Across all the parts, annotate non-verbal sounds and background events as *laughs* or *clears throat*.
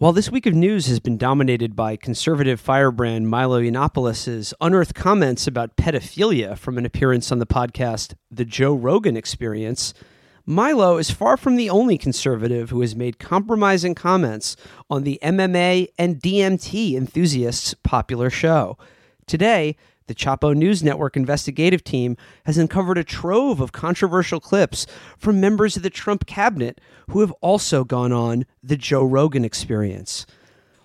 While this week of news has been dominated by conservative firebrand Milo Yiannopoulos' unearthed comments about pedophilia from an appearance on the podcast The Joe Rogan Experience, Milo is far from the only conservative who has made compromising comments on the MMA and DMT enthusiasts' popular show. Today, the Chapo News Network investigative team has uncovered a trove of controversial clips from members of the Trump cabinet who have also gone on the Joe Rogan experience.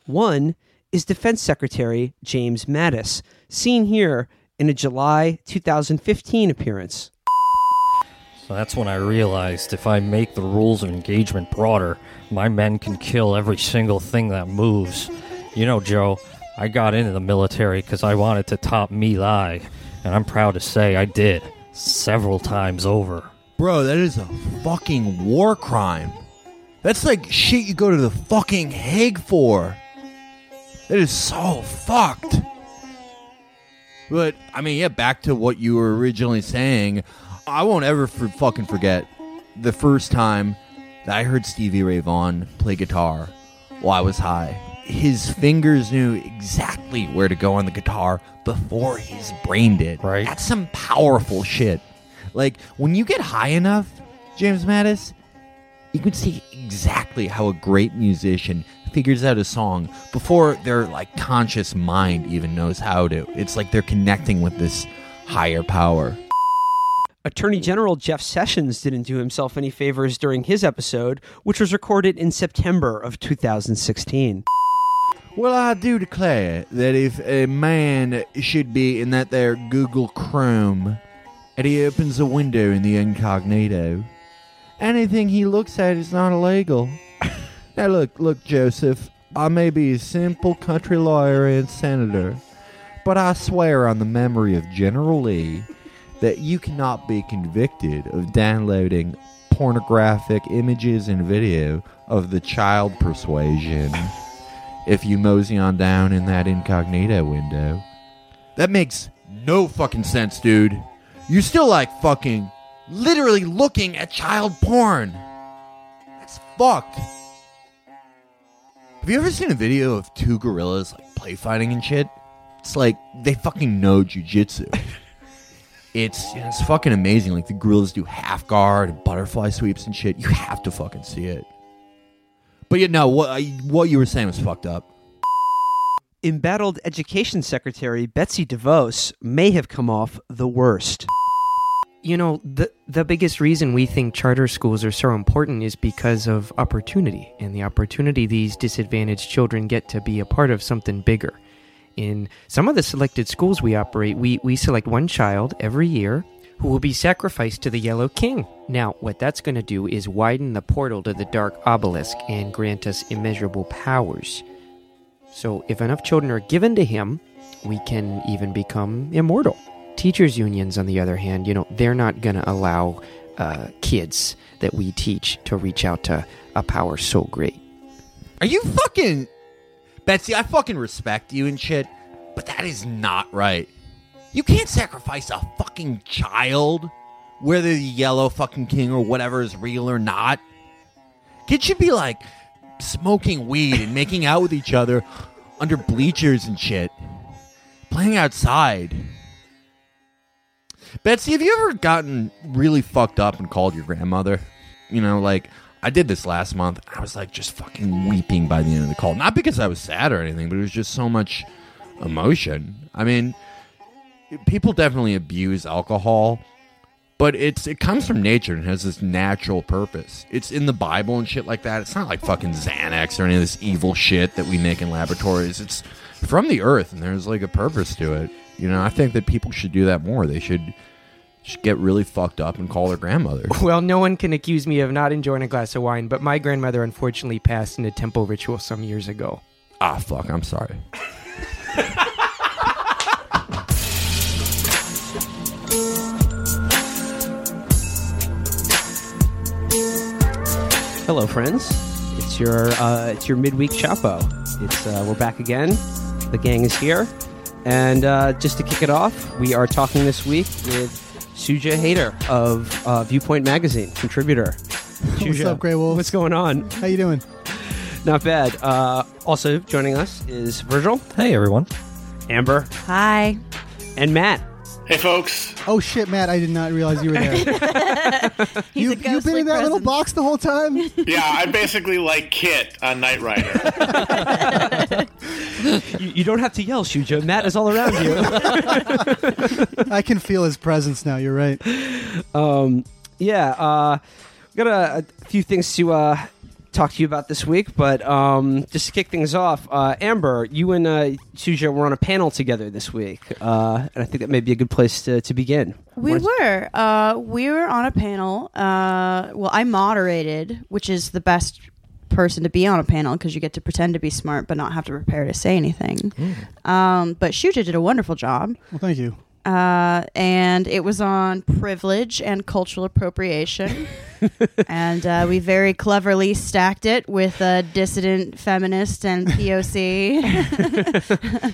One is Defense Secretary James Mattis, seen here in a July 2015 appearance. So that's when I realized if I make the rules of engagement broader, my men can kill every single thing that moves. You know, Joe, I got into the military because I wanted to top My Lai, and I'm proud to say I did several times over. Bro, that is a fucking war crime. That's like shit you go to the fucking Hague for. That is so fucked. But I mean, yeah, back to what you were originally saying. I won't ever for fucking forget the first time that I heard Stevie Ray Vaughan play guitar while I was high. His fingers knew exactly where to go on the guitar before his brain did. Right. That's some powerful shit. Like when you get high enough, James Mattis, you can see exactly how a great musician figures out a song before their like conscious mind even knows how to. It's like they're connecting with this higher power. Attorney General Jeff Sessions didn't do himself any favors during his episode, which was recorded in September of 2016. Well, I do declare that if a man should be in that there Google Chrome and he opens a window in the incognito, anything he looks at is not illegal. *laughs* now, look, look, Joseph, I may be a simple country lawyer and senator, but I swear on the memory of General Lee that you cannot be convicted of downloading pornographic images and video of the child persuasion if you mosey on down in that incognito window. That makes no fucking sense, dude. You're still like fucking literally looking at child porn. That's fucked. Have you ever seen a video of two gorillas like play fighting and shit? It's like they fucking know jujitsu. *laughs* it's it's fucking amazing. Like the gorillas do half guard and butterfly sweeps and shit. You have to fucking see it. But you know what? I- What you were saying was fucked up. Embattled Education Secretary Betsy DeVos may have come off the worst. You know, the the biggest reason we think charter schools are so important is because of opportunity and the opportunity these disadvantaged children get to be a part of something bigger. In some of the selected schools we operate, we, we select one child every year who will be sacrificed to the Yellow King. Now, what that's going to do is widen the portal to the Dark Obelisk and grant us immeasurable powers. So, if enough children are given to him, we can even become immortal. Teachers' unions, on the other hand, you know, they're not going to allow uh, kids that we teach to reach out to a power so great. Are you fucking Betsy? I fucking respect you and shit, but that is not right. You can't sacrifice a fucking child, whether the yellow fucking king or whatever is real or not. Kids should be like smoking weed and making out with each other under bleachers and shit, playing outside. Betsy, have you ever gotten really fucked up and called your grandmother? You know, like I did this last month. I was like just fucking weeping by the end of the call. Not because I was sad or anything, but it was just so much emotion. I mean, people definitely abuse alcohol, but it's it comes from nature and has this natural purpose. It's in the Bible and shit like that. It's not like fucking Xanax or any of this evil shit that we make in laboratories. It's from the earth and there's like a purpose to it. You know, I think that people should do that more. They should should get really fucked up and call their grandmother. *laughs* Well, no one can accuse me of not enjoying a glass of wine, but my grandmother unfortunately passed in a temple ritual some years ago. Ah, fuck. I'm sorry. *laughs* Hello, friends. It's your uh, it's your midweek Chapo. It's uh, we're back again. The gang is here, and uh, just to kick it off, we are talking this week with Shuja Haider of uh, Viewpoint Magazine, contributor. *laughs* What's Shuja, up, Grey Wolves? What's going on? How you doing? Not bad. Uh, also joining us is Virgil, Hey, everyone. Amber, Hi. and Matt. Hey, folks. Oh shit, Matt! I did not realize you were there. *laughs* You, a you've been in that little box the whole time. *laughs* Yeah, I'm basically like Kit on Knight Rider. You, you don't have to yell, Shuja. Matt is all around you. *laughs* I can feel his presence now. You're right. um, yeah, uh, got a, a few things to uh, talk to you about this week, but um, just to kick things off, uh, Amber, you and uh, Shuja were on a panel together this week, uh, and I think that may be a good place to, to begin. We Wanna- were. Uh, we were on a panel. Uh, well, I moderated, which is the best person to be on a panel because you get to pretend to be smart but not have to prepare to say anything. Um, but Shuja did a wonderful job. Well, thank you. Uh, and it was on privilege and cultural appropriation. *laughs* and uh, we very cleverly stacked it with a dissident feminist and *laughs* POC.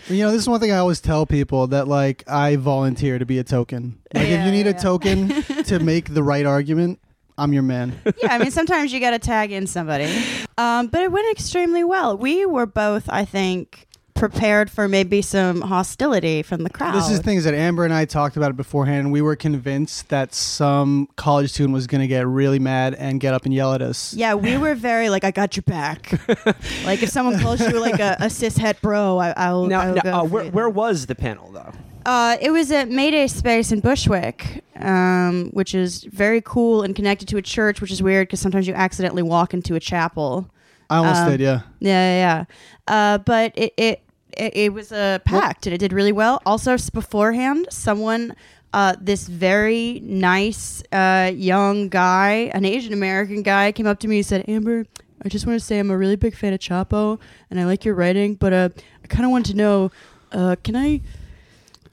You know, this is one thing I always tell people that like I volunteer to be a token. Like if you need yeah. a token *laughs* to make the right argument, I'm your man. yeah, I mean, sometimes you got to tag in somebody. Um, but it went extremely well. We were both, I think, prepared for maybe some hostility from the crowd. This is things that Amber and I talked about it beforehand, and we were convinced that some college student was going to get really mad and get up and yell at us. yeah, we were very like, I got your back. *laughs* like if someone calls you like a, a cishet bro, I, I'll. Now, I'll now, go uh, where, where was the panel, though? Uh, it was at Mayday Space in Bushwick, um, which is very cool and connected to a church, which is weird because sometimes you accidentally walk into a chapel. I almost Um, did, yeah. Yeah, yeah. yeah. Uh, but it, it it it was uh, packed and it did really well. Also, s- beforehand, someone. Uh, this very nice uh, young guy, an Asian American guy, came up to me and said, "Amber, I just want to say I'm a really big fan of Chapo, and I like your writing, but uh, I kind of want to know, uh, can I,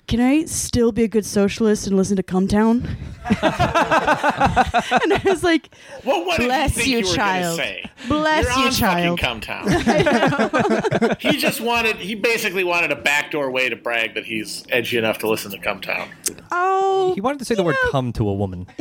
can I still be a good socialist and listen to Cum Town?" *laughs* and I was like, Well, what Bless you you, you, were child. say? "Bless You're you, child." fucking Cum Town. he just wanted, he basically wanted a backdoor way to brag that he's edgy enough to listen to Cum Town. Oh, He wanted to say the word come to a woman. *laughs*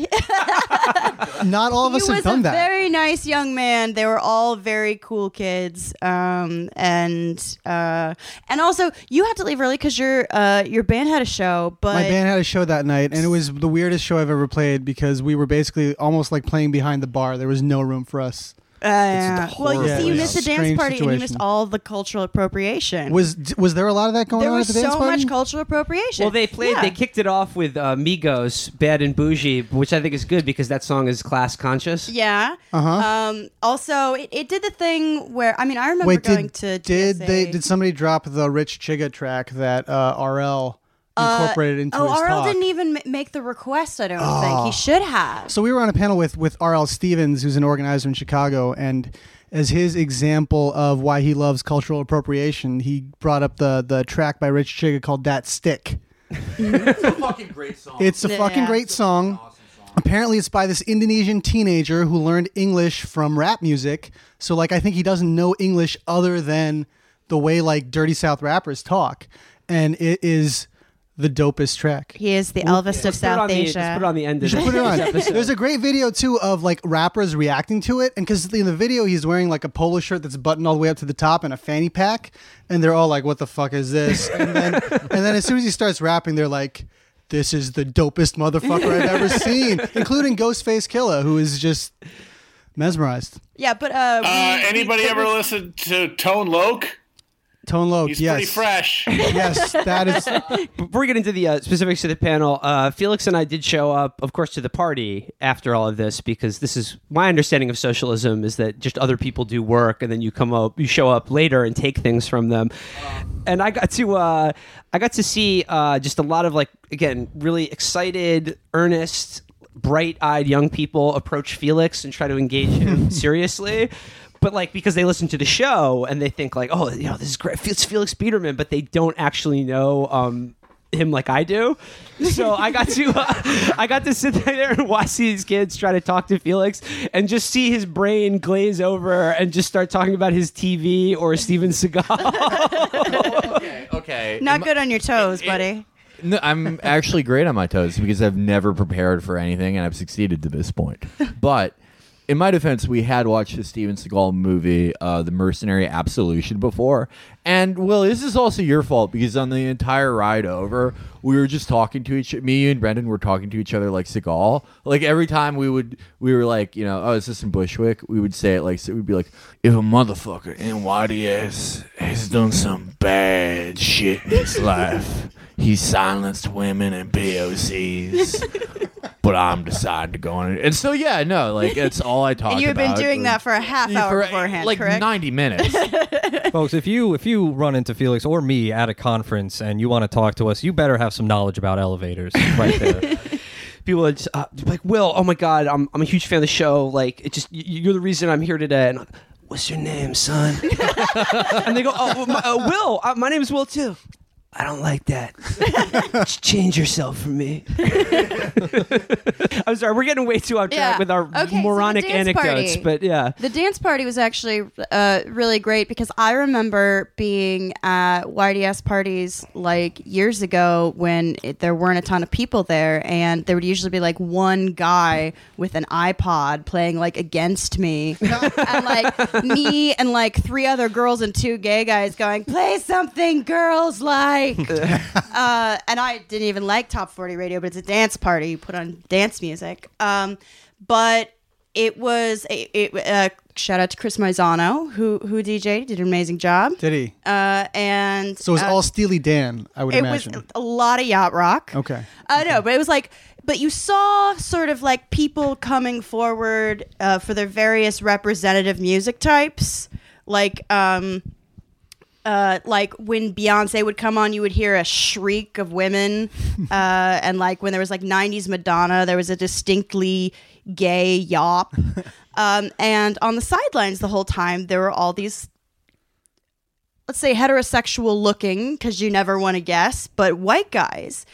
Not all of he us have was done a that. very nice young man. They were all very cool kids, um, and uh, and also you had to leave early because your uh, your band had a show. But My band had a show that night, and it was the weirdest show I've ever played because we were basically almost like playing behind the bar. There was no room for us. uh, yeah. well, you see, you yeah. missed the dance strange party and you missed all the cultural appropriation. Was was there a lot of that going there on at the dance so party? much cultural appropriation. Well, they played. Yeah. They kicked it off with uh, Migos, "Bad and Bougie," which I think is good because that song is class conscious. Yeah. Uh-huh. Um, also, it, it did the thing where I mean, I remember Wait, going did, to did they did somebody drop the Rich Chigga track that uh, RL Uh, incorporated into Oh, his RL talk? didn't even make the request. I don't Oh. think he ah. should have. So we were on a panel with with R.L. Stephens, who's an organizer in Chicago, and as his example of why he loves cultural appropriation, he brought up the the track by Rich Chigga called "That Stick." It's a fucking great song. It's a Yeah. fucking great song. Apparently, it's by this Indonesian teenager who learned English from rap music. So, like, I think he doesn't know English other than the way like Dirty South rappers talk, and it is the dopest track. He is the Elvis of Let's South on the- Asia. put it on the end You of should put it on. episode. There's a great video too of like rappers reacting to it, and because in the video he's wearing like a polo shirt that's buttoned all the way up to the top and a fanny pack, and they're all like, "What the fuck is this?" *laughs* And then and then as soon as he starts rapping, they're like. This is the dopest motherfucker I've ever *laughs* seen, including Ghostface Killah, who is just mesmerized. yeah, but uh, we- Uh, anybody but ever we- listen to Tone Loc? Tone Loc, He's yes, pretty fresh. *laughs* yes, that is. *laughs* Before we get into the uh, specifics of the panel, uh, Felix and I did show up, of course, to the party after all of this because this is my understanding of socialism is that just other people do work and then you come up, you show up later and take things from them. And I got to, uh, I got to see uh, just a lot of like again really excited, earnest, bright-eyed young people approach Felix and try to engage him *laughs* seriously. But like because they listen to the show and they think like, oh, you know, this is great. It's Felix Biederman, but they don't actually know um, him like I do. So I got to *laughs* uh, I got to sit *laughs* there and watch these kids try to talk to Felix and just see his brain glaze over and just start talking about his TV or Steven Seagal. *laughs* okay. okay. not Am- good on your toes, buddy. No, I'm actually great on my toes because I've never prepared for anything and I've succeeded to this point. But in my defense, we had watched the Steven Seagal movie, uh, The Mercenary Absolution, before. And, Will, this is also your fault because on the entire ride over, we were just talking to each me you and Brendan were talking to each other like Seagal. Like every time we would we were like, you know, oh, is this in Bushwick? We would say it like so we'd be like, if a motherfucker in YDS has done some bad shit in his *laughs* life, he silenced women and POCs. *laughs* but I'm deciding to go on it. And so yeah, no, like it's all I talk And you've been about. doing that for a half hour for, beforehand, like correct? 90 minutes. *laughs* Folks, if you if you run into Felix or me at a conference and you want to talk to us, you better have some knowledge about elevators *laughs* right there. people are just, uh, like, Will, oh my God, I'm, I'm a huge fan of the show. Like, it just, you're the reason I'm here today. And I'm, what's your name, son? and they go, oh, my, uh, Will, uh, my name is Will too. I don't like that. *laughs* Change yourself for me. I'm sorry, we're getting way too off track Yeah. with our Okay, so the moronic dance anecdotes, party. but yeah. The dance party was actually uh, really great because I remember being at YDS parties like years ago when it, there weren't a ton of people there, and there would usually be like one guy with an iPod playing like against me, *laughs* and like me and like three other girls and two gay guys going, "Play something girls like," *laughs* uh, and I didn't even like top forty radio, but it's a dance party. You put on dance music, um, but it was a, it, uh, shout out to Chris Marzano who who DJ'd did an amazing job. Did he? Uh, and So it was uh, all Steely Dan, I would it imagine. was a lot of yacht rock. okay. I know, but it was like, but you saw sort of like people coming forward uh, for their various representative music types, like um, uh, like when Beyonce would come on, you would hear a shriek of women, *laughs* uh, and like when there was like '90s Madonna, there was a distinctly gay yop, *laughs* um, and on the sidelines the whole time there were all these let's say heterosexual looking because you never want to guess but white guys.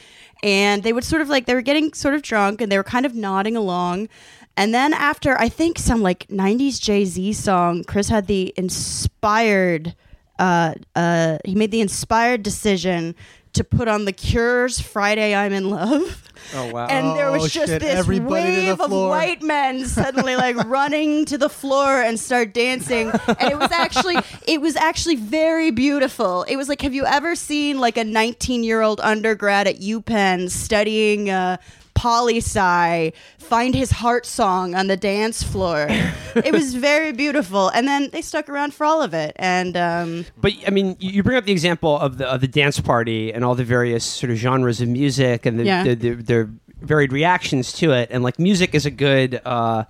And they would sort of like they were getting sort of drunk and they were kind of nodding along. And then after i think some like 90s jay-z song chris had the inspired uh uh he made the inspired decision to put on the cure's friday i'm in love. Oh, wow. *laughs* and there was Oh, just shit, this everybody wave of white men *laughs* suddenly like running to the floor and start dancing. And it was actually it was actually very beautiful. It was like have you ever seen like a 19 year old undergrad at upenn studying uh poli sci find his heart song on the dance floor *laughs* it was very beautiful and then they stuck around for all of it and um But I mean, you bring up the example of the of the dance party and all the various sort of genres of music and the, Yeah. the, the, the varied reactions to it, and like music is a good. Uh,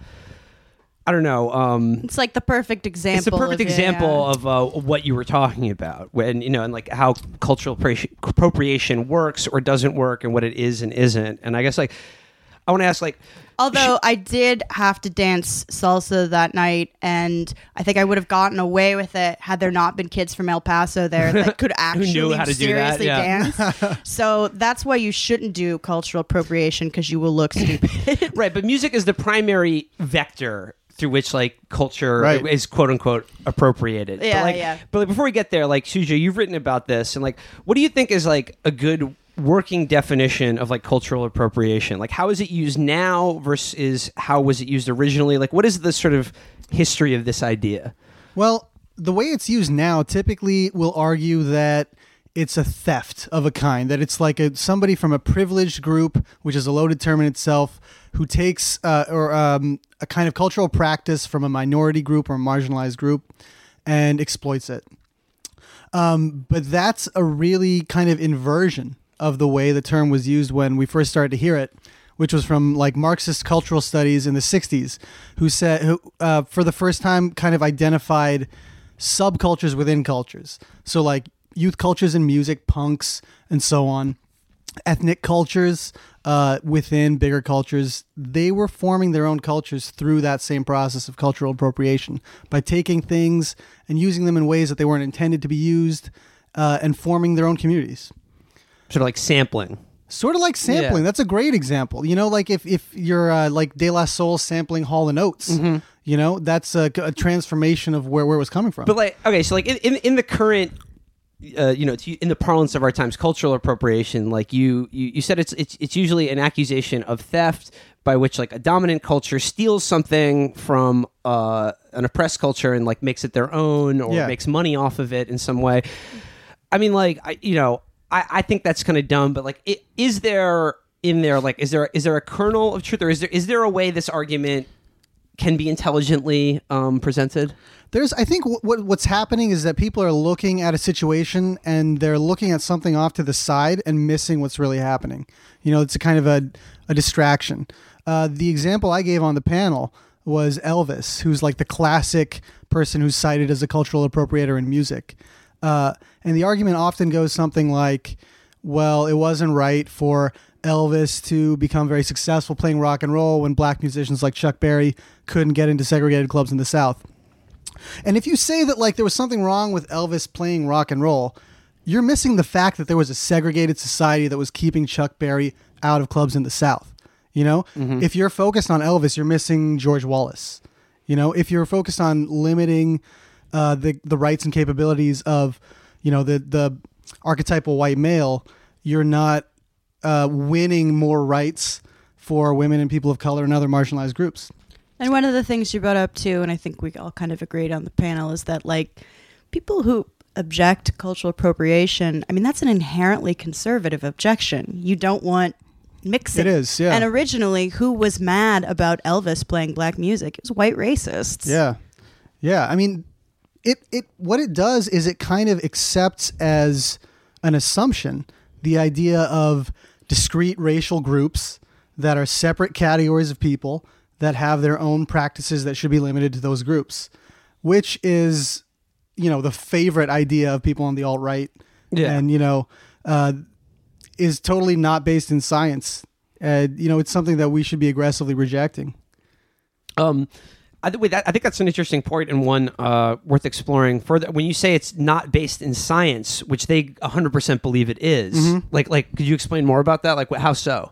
I don't know. Um, it's like the perfect example it's the perfect of, example yeah. of uh, what you were talking about when you know and like how cultural appropriation works or doesn't work and what it is and isn't and i guess like i want to ask like Although I did have to dance salsa that night, and I think I would have gotten away with it had there not been kids from El Paso there that *laughs* could actually knew how to do that, seriously yeah. dance. *laughs* so that's why you shouldn't do cultural appropriation because you will look *laughs* stupid. right but music is the primary vector through which like culture Right. is quote unquote appropriated Yeah, but, like, yeah. but like, before we get there like shuja you've written about this and like what do you think is like a good working definition of like cultural appropriation like how is it used now versus how was it used originally like what is the sort of history of this idea Well, the way it's used now typically will argue that it's a theft of a kind, that it's like a, somebody from a privileged group, which is a loaded term in itself, who takes uh, or um, a kind of cultural practice from a minority group or marginalized group and exploits it. Um, but that's a really kind of inversion of the way the term was used when we first started to hear it, which was from like Marxist cultural studies in the '60s, who said, who uh, for the first time kind of identified subcultures within cultures. So like youth cultures in music, punks, and so on ethnic cultures uh, within bigger cultures, they were forming their own cultures through that same process of cultural appropriation by taking things and using them in ways that they weren't intended to be used uh, and forming their own communities. sort of like sampling Sort of like sampling. Yeah. That's a great example. You know, like if, if you're uh, like De La Soul sampling Hall and Oates, you know, that's a, a transformation of where, where it was coming from. But like, okay, so like in, in the current, uh, you know, to, in the parlance of our times, cultural appropriation, like you, you you said, it's it's it's usually an accusation of theft, by which like a dominant culture steals something from uh, an oppressed culture and like makes it their own or Yeah. makes money off of it in some way. I mean, like, I, you know, I, I think that's kind of dumb, but like, i- is there in there like, is there is there a kernel of truth, or is there is there a way this argument can be intelligently um, presented? There's, I think, what, what what's happening is that people are looking at a situation and they're looking at something off to the side and missing what's really happening. You know, it's a kind of a, a distraction. Uh, the example I gave on the panel was Elvis, who's like the classic person who's cited as a cultural appropriator in music. Uh, and the argument often goes something like, well, it wasn't right for Elvis to become very successful playing rock and roll when black musicians like Chuck Berry couldn't get into segregated clubs in the South. And if you say that like there was something wrong with Elvis playing rock and roll, you're missing the fact that there was a segregated society that was keeping Chuck Berry out of clubs in the South. You know, if you're focused on Elvis, you're missing George Wallace. You know, if you're focused on limiting uh, the the rights and capabilities of, you know, the the archetypal white male, you're not uh, winning more rights for women and people of color and other marginalized groups. And one of the things you brought up too, and I think we all kind of agreed on the panel, is that like people who object to cultural appropriation, I mean, that's an inherently conservative objection. You don't want mixing. It is, yeah. And originally, who was mad about Elvis playing black music? It was white racists. Yeah. Yeah. I mean, it, it what it does is it kind of accepts as an assumption the idea of discrete racial groups that are separate categories of people that have their own practices that should be limited to those groups, which is, you know, the favorite idea of people on the alt right. Yeah. And, you know, uh, is totally not based in science. Uh, you know, it's something that we should be aggressively rejecting. Um, I, that, I think that's an interesting point and one uh, worth exploring further. When you say it's not based in science, which they 100% believe it is, like, like, could you explain more about that? Like, how so?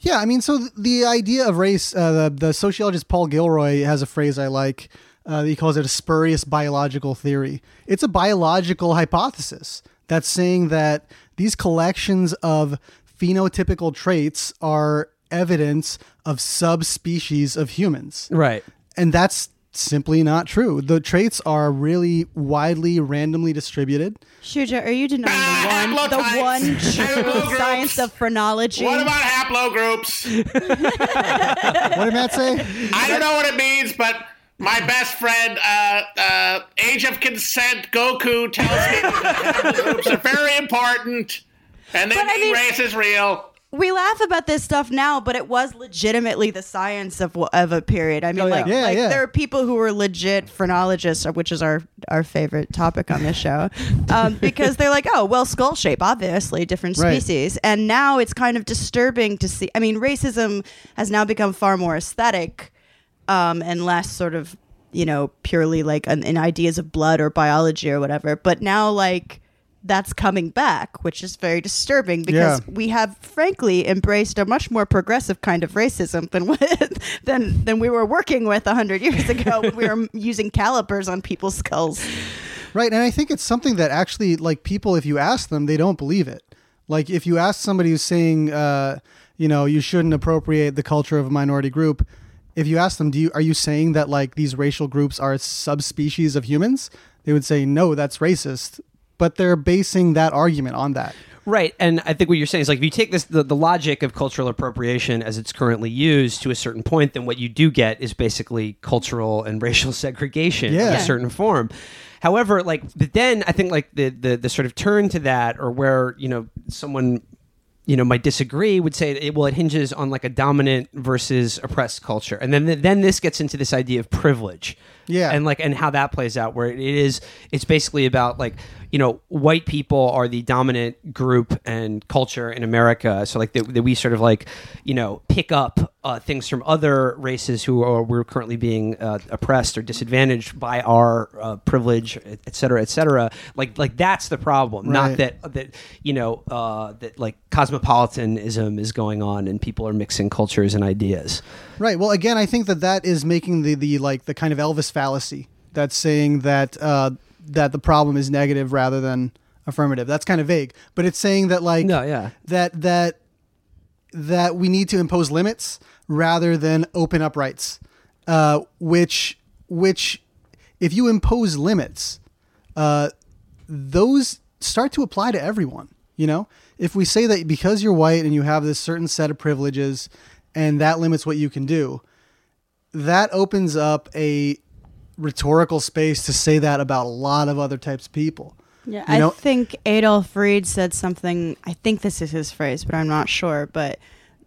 Yeah, I mean, so the idea of race, uh, the, the sociologist Paul Gilroy has a phrase I like. Uh, he calls it a spurious biological theory. It's a biological hypothesis that's saying that these collections of phenotypical traits are evidence of subspecies of humans. Right. And that's simply not true. The traits are really widely randomly distributed. Shuja, are you denying Ah, the one, the one *laughs* true science of phrenology? What about haplogroups? *laughs* What did Matt say? I don't know what it means, but my best friend, uh, uh, Age of Consent Goku, tells me *laughs* that haplogroups are very important, and they But I mean mean- race is real. We laugh about this stuff now, but it was legitimately the science of of a period. I mean, Oh, yeah. like, Yeah, like yeah. there are people who were legit phrenologists, which is our our favorite topic on this show, um, *laughs* because they're like, oh, well, skull shape, obviously different Right. species, and now it's kind of disturbing to see. I mean, racism has now become far more aesthetic um, and less sort of you know purely like an, in ideas of blood or biology or whatever. But now like that's coming back, which is very disturbing because Yeah. we have frankly embraced a much more progressive kind of racism than *laughs* what- than than we were working with hundred years ago when we were *laughs* using calipers on people's skulls. Right, and I think it's something that actually, like people, if you ask them, they don't believe it. Like if you ask somebody who's saying, uh, you know, you shouldn't appropriate the culture of a minority group, if you ask them, do you are you saying that like these racial groups are subspecies of humans? They would say, no, that's racist. But they're basing that argument on that. Right, and I think what you're saying is like if you take this the, the logic of cultural appropriation as it's currently used to a certain point, then what you do get is basically cultural and *laughs* racial segregation Yeah. a certain form. However, like but then I think like the, the the sort of turn to that or where you know someone you know might disagree would say it, well it hinges on like a dominant versus oppressed culture, and then then this gets into this idea of privilege Yeah. and like and how that plays out where it is it's basically about like you know white people are the dominant group and culture in america so like that we sort of like you know pick up uh, things from other races who are we're currently being uh, oppressed or disadvantaged by our uh, privilege et et cetera et cetera like like that's the problem not that that you know uh, that like cosmopolitanism is going on and people are mixing cultures and ideas Right. Well, again, I think that that is making the the like the kind of Elvis fallacy. That's saying that uh, that the problem is negative rather than affirmative. That's kind of vague, but it's saying that like No, yeah. that that that we need to impose limits rather than open up rights. Uh, which which if you impose limits, uh, those start to apply to everyone. You know, if we say that because you're white and you have this certain set of privileges, and that limits what you can do, that opens up a rhetorical space to say that about a lot of other types of people. Yeah, You I know- think Adolph Reed said something. I think this is his phrase, but I'm not sure. But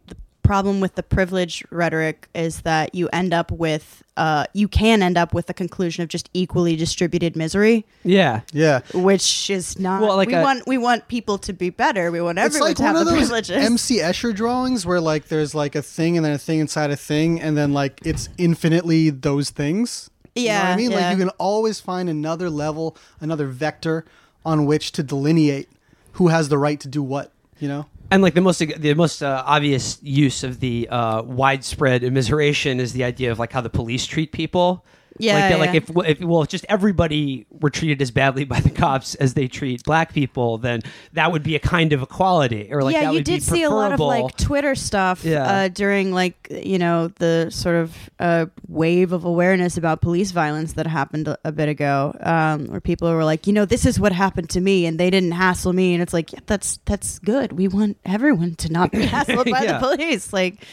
the problem with the privilege rhetoric is that you end up with, uh, you can end up with the conclusion of just equally distributed misery, Yeah. Yeah. which is not. Well, like we a- want we want people to be better. We want everyone like to have one the of those privileges. MC Escher drawings where like there's like a thing and then a thing inside a thing and then like it's infinitely those things. You know what Yeah, I mean? yeah. Like you can always find another level, another vector on which to delineate who has the right to do what, you know? And like the most the most uh, obvious use of the uh, widespread immiseration is the idea of like how the police treat people. Yeah, like, that, like if, if well, if just everybody were treated as badly *laughs* by the cops as they treat black people, then that would be a kind of equality, or like yeah, that you would be did see a lot of like Twitter stuff Yeah. uh, during like you know the sort of uh, wave of awareness about police violence that happened a, a bit ago, um, where people were like, you know, this is what happened to me, and they didn't hassle me, and it's like, yeah, that's that's good. We want everyone to not be *laughs* hassled by Yeah. the police, like.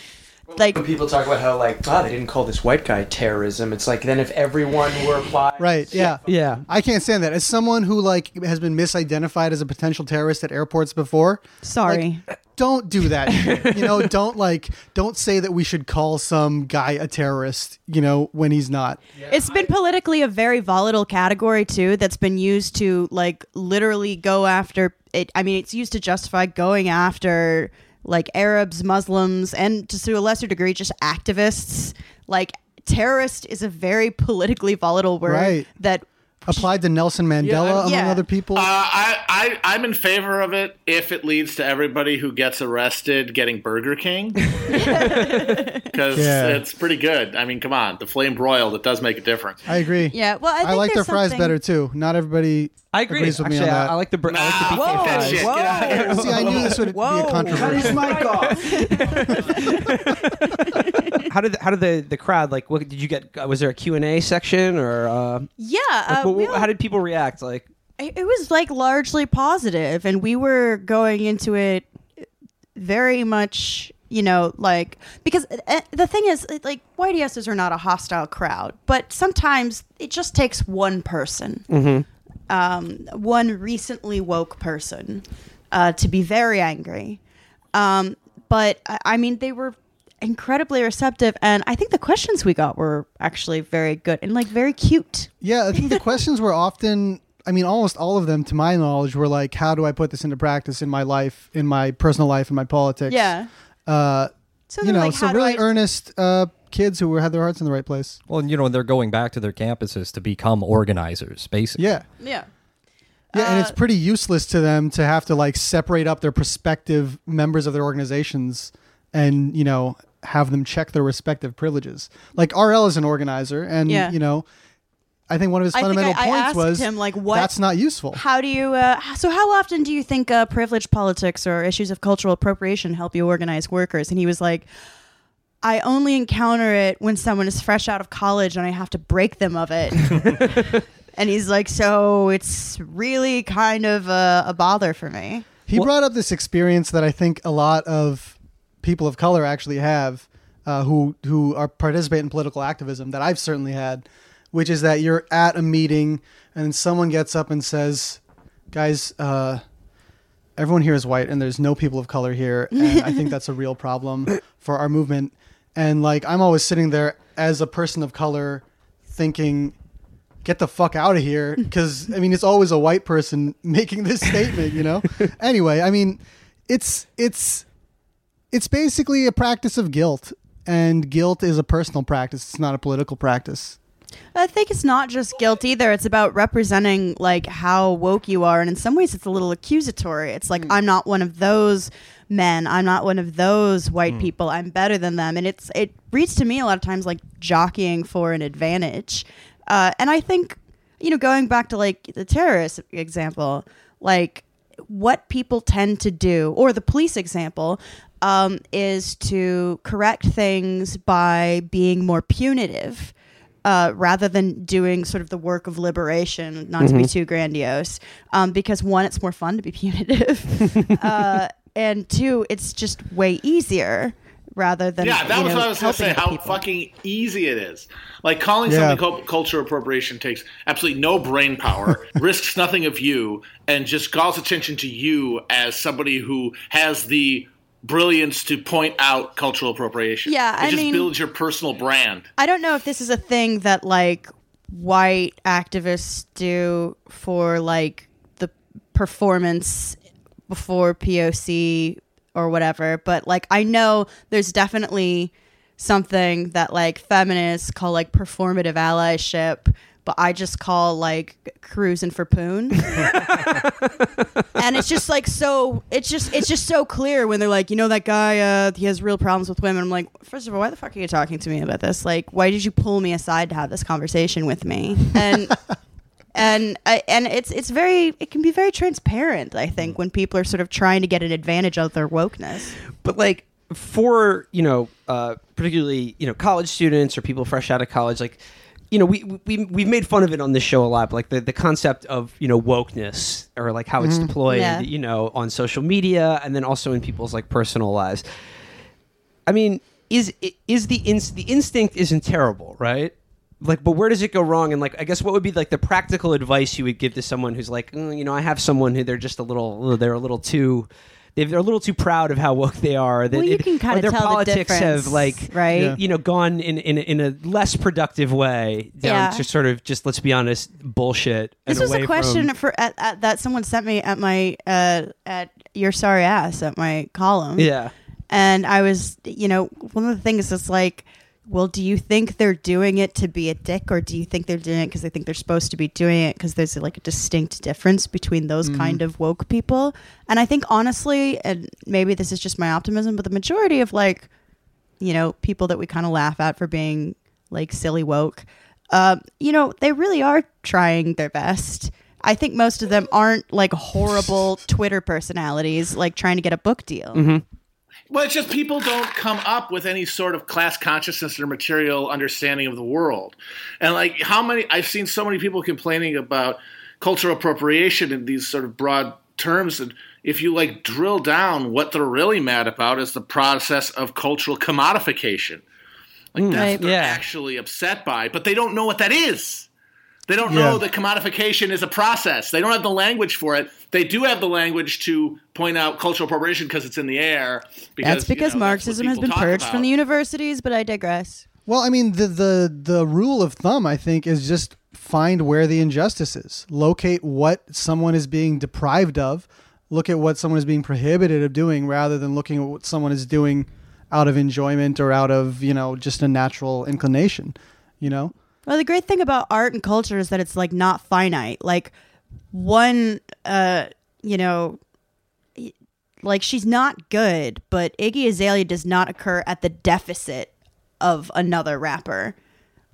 Like When people talk about how like, wow, they didn't call this white guy terrorism. It's like then if everyone were applied, Right. Yeah. yeah. I can't stand that. As someone who like has been misidentified as a potential terrorist at airports before, sorry, don't do that. you know, *laughs* don't like don't say that we should call some guy a terrorist, you know, when he's not. It's been politically a very volatile category too that's been used to like literally go after it I mean it's used to justify going after like Arabs, Muslims and to a lesser degree just activists. Like terrorist is a very politically volatile word Right. that Applied to Nelson Mandela among yeah. other people. Uh, I, I, I'm in favor of it if it leads to everybody who gets arrested getting Burger King. *laughs* Because Yeah. it's pretty good. I mean, come on. The flame broiled, it does make a difference. I agree. yeah, well I, think like their there's fries better too. Not everybody I agree. agrees with Actually, me on I, that. I like the bur- I like the Whoa, BK that fries. shit. Get out. See, I knew this would be Whoa. a controversy. *laughs* *laughs* How did the, how did the, the crowd like? What did you get? Was there a Q and A section or? Uh, Yeah, like, uh, what- how did people react? Like, it was like largely positive and we were going into it very much you know like because uh, the thing is like asses are not a hostile crowd but sometimes it just takes one person um, one recently woke person uh, to be very angry. Um, but I- i mean they were incredibly receptive and i think the questions we got were actually very good and like very cute Yeah, I think the *laughs* questions were often, I mean, almost all of them, to my knowledge, were like, how do I put this into practice in my life, in my personal life, in my politics? yeah Uh, so you know, like, so really I- earnest uh, kids who had their hearts in the right place. Well, you know, they're going back to their campuses to become organizers, basically. Yeah. yeah Yeah, and it's Uh, pretty useless to them to have to like separate up their prospective members of their organizations and, you know, have them check their respective privileges. Like RL is an organizer and, Yeah. you know, I think one of his I think fundamental I- I points asked was him, like, what- that's not useful. How do you? Uh, so, how often do you think uh, privilege politics or issues of cultural appropriation help you organize workers? And he was like, I only encounter it when someone is fresh out of college and I have to break them of it. *laughs* and he's like, so it's really kind of a, a bother for me. He brought up this experience that I think a lot of people of color actually have, uh, who who are participate in political activism that I've certainly had, which is that you're at a meeting and someone gets up and says, "Guys, uh, everyone here is white and there's no people of color here, *laughs* and I think that's a real problem for our movement." And like I'm always sitting there as a person of color, thinking get the fuck out of here *laughs* because i mean it's always a white person *laughs* making this statement you know anyway i mean it's it's it's basically a practice of guilt and guilt is a personal practice it's not a political practice I think it's not just guilt either. It's about representing like how woke you are, and in some ways, it's a little accusatory. It's like I'm not one of those men. I'm not one of those white people. I'm better than them, and it's it reads to me a lot of times like jockeying for an advantage. Uh, and I think you know, going back to like the terrorist example, like what people tend to do, or the police example. Um, is to correct things by being more punitive. Uh, rather than doing sort of the work of liberation, not to be too grandiose, um, because one, it's more fun to be punitive, *laughs* uh, and two, it's just way easier rather than Yeah, that was know, what I was going to say. How people. fucking easy it is. Like calling Yeah. something cul- cultural appropriation takes absolutely no brain power, *laughs* risks nothing of you, and just calls attention to you as somebody who has the brilliance to point out cultural appropriation. Yeah, it I just mean- builds your personal brand. I don't know if this is a thing that like white activists do for like the performance before POC or whatever, but like I know there's definitely something that like feminists call like performative allyship, but I just call like cruising for poon. *laughs* and it's just like so it's just it's just so clear when they're like you know that guy uh he has real problems with women. I'm like first of all why the fuck are you talking to me about this? Like why did you pull me aside to have this conversation with me? And *laughs* and I, and it's it's very it can be very transparent i think when people are sort of trying to get an advantage of their wokeness. But like for you know uh, particularly you know college students or people fresh out of college like you know we, we we've made fun of it on this show a lot but like the, the concept of you know wokeness or like how it's deployed Yeah. you know on social media and then also in people's like personal lives. I mean is is the the instinct isn't terrible right? Like but where does it go wrong? And like i guess what would be like the practical advice you would give to someone who's like "Mm, you know i have someone who they're just a little they're a little too they've- they're a little too proud of how woke they are. That Well, you can kinda their tell the politics difference, have like right? Yeah. you know gone in in, in a less productive way down Yeah. to sort of just let's be honest bullshit. this was a question from- for at, at, that someone sent me at my uh at your sorry ass at my column yeah. And I was, you know, one of the things is like, well, do you think they're doing it to be a dick, or do you think they're doing it because they think they're supposed to be doing it because there's like a distinct difference between those kind of woke people? And I think honestly, and maybe this is just my optimism, but the majority of like, you know, people that we kind of laugh at for being like silly woke, um, you know, they really are trying their best. I think most of them aren't like horrible Twitter personalities, like trying to get a book deal. Well, it's just people don't come up with any sort of class consciousness or material understanding of the world. And like how many I've seen so many people complaining about cultural appropriation in these sort of broad terms and if you like drill down what they're really mad about is the process of cultural commodification. Like that's Right. what they're Yeah. actually upset by, but they don't know what that is. They don't Yeah. know that commodification is a process. They don't have the language for it. They do have the language to point out cultural appropriation because it's in the air. Because, That's you because know, that's Marxism has been purged about. from the universities, but I digress. Well, I mean, the the the rule of thumb, I think, is just find where the injustice is. Locate what someone is being deprived of. Look at what someone is being prohibited of doing, rather than looking at what someone is doing out of enjoyment or out of you know just a natural inclination. You know. Well, the great thing about art and culture is that it's like not finite. Like one, uh, you know, like she's not good, but Iggy Azalea does not occur at the deficit of another rapper.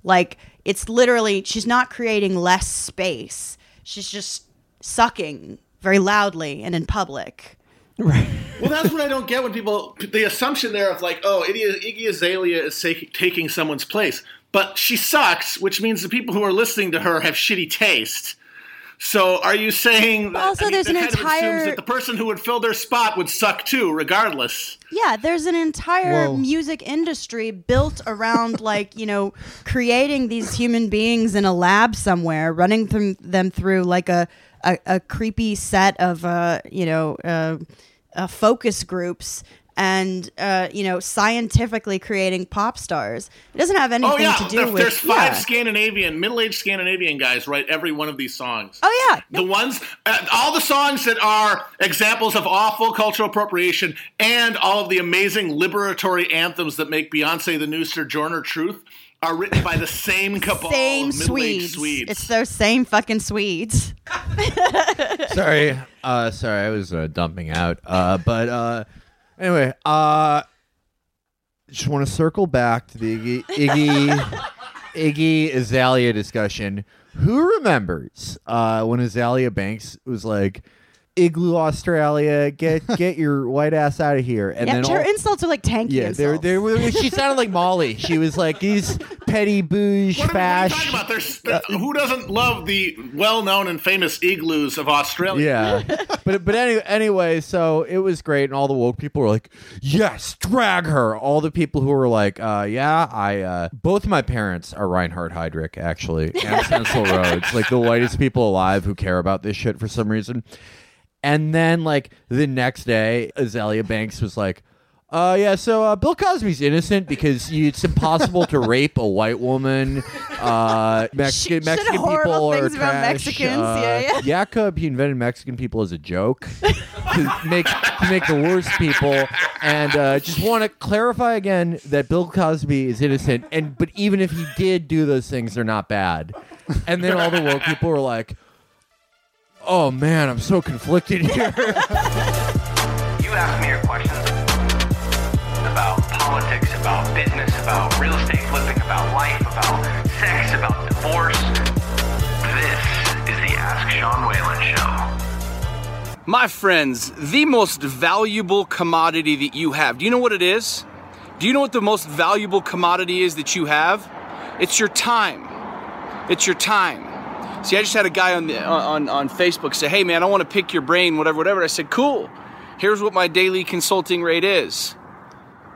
Like it's literally she's not creating less space. She's just sucking very loudly and in public. Right. well, that's what I don't get when people the assumption there of like, oh, Iggy, Iggy Azalea is sa- taking someone's place, but she sucks, which means the people who are listening to her have shitty taste. So, are you saying that? also, I mean, there's that an kind of assumes entire- that the person who would fill their spot would suck too, regardless. Yeah, there's an entire Whoa. music industry built around *laughs* like, you know, creating these human beings in a lab somewhere, running them them through like a a, a creepy set of uh, you know, uh, uh, focus groups and uh, you know, scientifically creating pop stars. It doesn't have anything Oh yeah, to do there- with there's five yeah. Scandinavian, middle-aged Scandinavian guys write every one of these songs. Oh yeah. The ones, uh, all the songs that are examples of awful cultural appropriation, and all of the amazing liberatory anthems that make Beyonce the new Sojourner Truth, are written by the same cabal Same of middle-aged Swedes. Swedes. It's those same fucking Swedes. *laughs* sorry, uh, sorry, I was uh, dumping out. Uh, but uh, anyway, uh, just want to circle back to the Iggy Iggy, *laughs* Iggy Azalea discussion. Who remembers uh, when Azealia Banks was like, Igloo, Australia. Get *laughs* get your white ass out of here. And yeah, then her all, insults are like tanky yeah, they were, insults. they were, she sounded like Molly. She was like these petty bouge What are, what are you talking about? There's, there- who doesn't love the well-known and famous igloos of Australia? Yeah, *laughs* but but anyway, anyway, so it was great, and all the woke people were like, "Yes, drag her." All the people who were like, uh, "Yeah, I." Uh, both my parents are Reinhard Heydrich, actually, and Cecil *laughs* Rhodes, like the whitest people alive who care about this shit for some reason. And then, like the next day, Azealia Banks was like. Uh yeah, so uh, Bill Cosby's innocent because you, it's impossible to *laughs* rape a white woman. Uh, Mexican Mexican people are trash. Mexicans, Uh, yeah, yeah. Jakob, he invented Mexican people as a joke to make to make the worst people. And uh, just want to clarify again that Bill Cosby is innocent. And but even if he did do those things, they're not bad. And then all the woke people were like, "Oh man, I'm so conflicted here." *laughs* You ask me your questions about politics, about business, about real estate flipping, about life, about sex, about divorce. This is the Ask Sean Whalen Show. My friends, the most valuable commodity that you have. Do you know what it is? Do you know what the most valuable commodity is that you have? It's your time. It's your time. See, I just had a guy on the, on on Facebook say, "Hey, man, I want to pick your brain, whatever, whatever." I said, "Cool. Here's what my daily consulting rate is."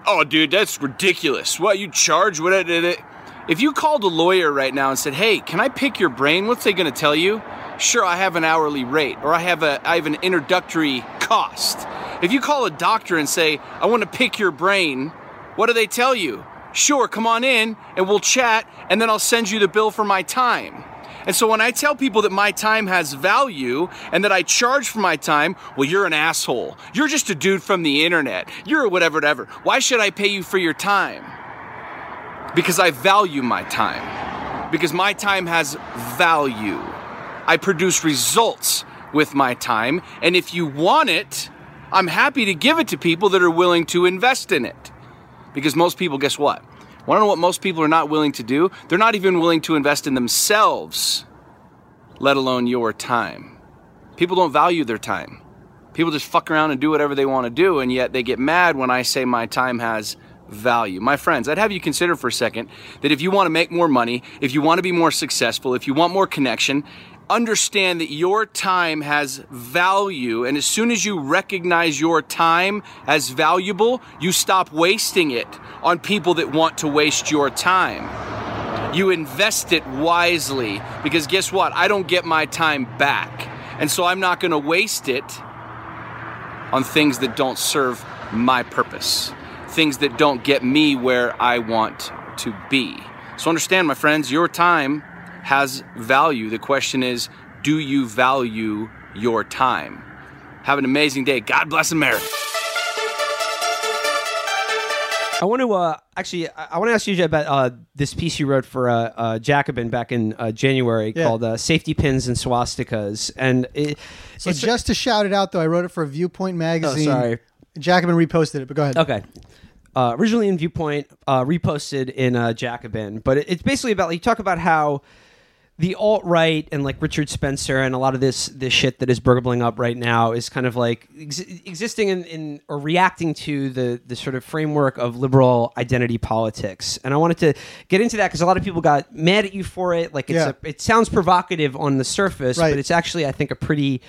Oh, dude, that's ridiculous. What you charge? What did it? If you called a lawyer right now and said, "Hey, can I pick your brain?" What's they going to tell you? Sure, I have an hourly rate, or I have a I have an introductory cost. If you call a doctor and say, "I want to pick your brain," what do they tell you? Sure, come on in and we'll chat, and then I'll send you the bill for my time. And so when I tell people that my time has value and that I charge for my time, well, you're an asshole. You're just a dude from the internet. You're whatever, whatever. Why should I pay you for your time? Because I value my time. Because my time has value. I produce results with my time. And if you want it, I'm happy to give it to people that are willing to invest in it. Because most people, guess what? Want to know what most people are not willing to do? They're not even willing to invest in themselves, let alone your time. People don't value their time. People just fuck around and do whatever they want to do, and yet they get mad when I say my time has value. My friends, I'd have you consider for a second that if you want to make more money, if you want to be more successful, if you want more connection, understand that your time has value. And as soon as you recognize your time as valuable, you stop wasting it on people that want to waste your time. You invest it wisely because guess what? I don't get my time back. And so I'm not going to waste it on things that don't serve my purpose, things that don't get me where I want to be. So understand, my friends, your time has value. The question is, do you value your time? Have an amazing day. God bless America. I want to uh, actually, I, I want to ask you about uh, this piece you wrote for uh, uh, Jacobin back in uh, January Yeah. called uh, "Safety Pins and Swastikas," and it, So it's- just to shout it out, though, I wrote it for Viewpoint magazine. Oh, sorry. Jacobin reposted it, but go ahead. Okay. Uh, originally in Viewpoint, uh, reposted in uh, Jacobin, but it, it's basically about like you talk about how the alt right and like Richard Spencer and a lot of this this shit that is burbling up right now is kind of like ex- existing in, in or reacting to the the sort of framework of liberal identity politics. And I wanted to get into that because a lot of people got mad at you for it. Like it's Yeah. a, it sounds provocative on the surface, Right. but it's actually I think a pretty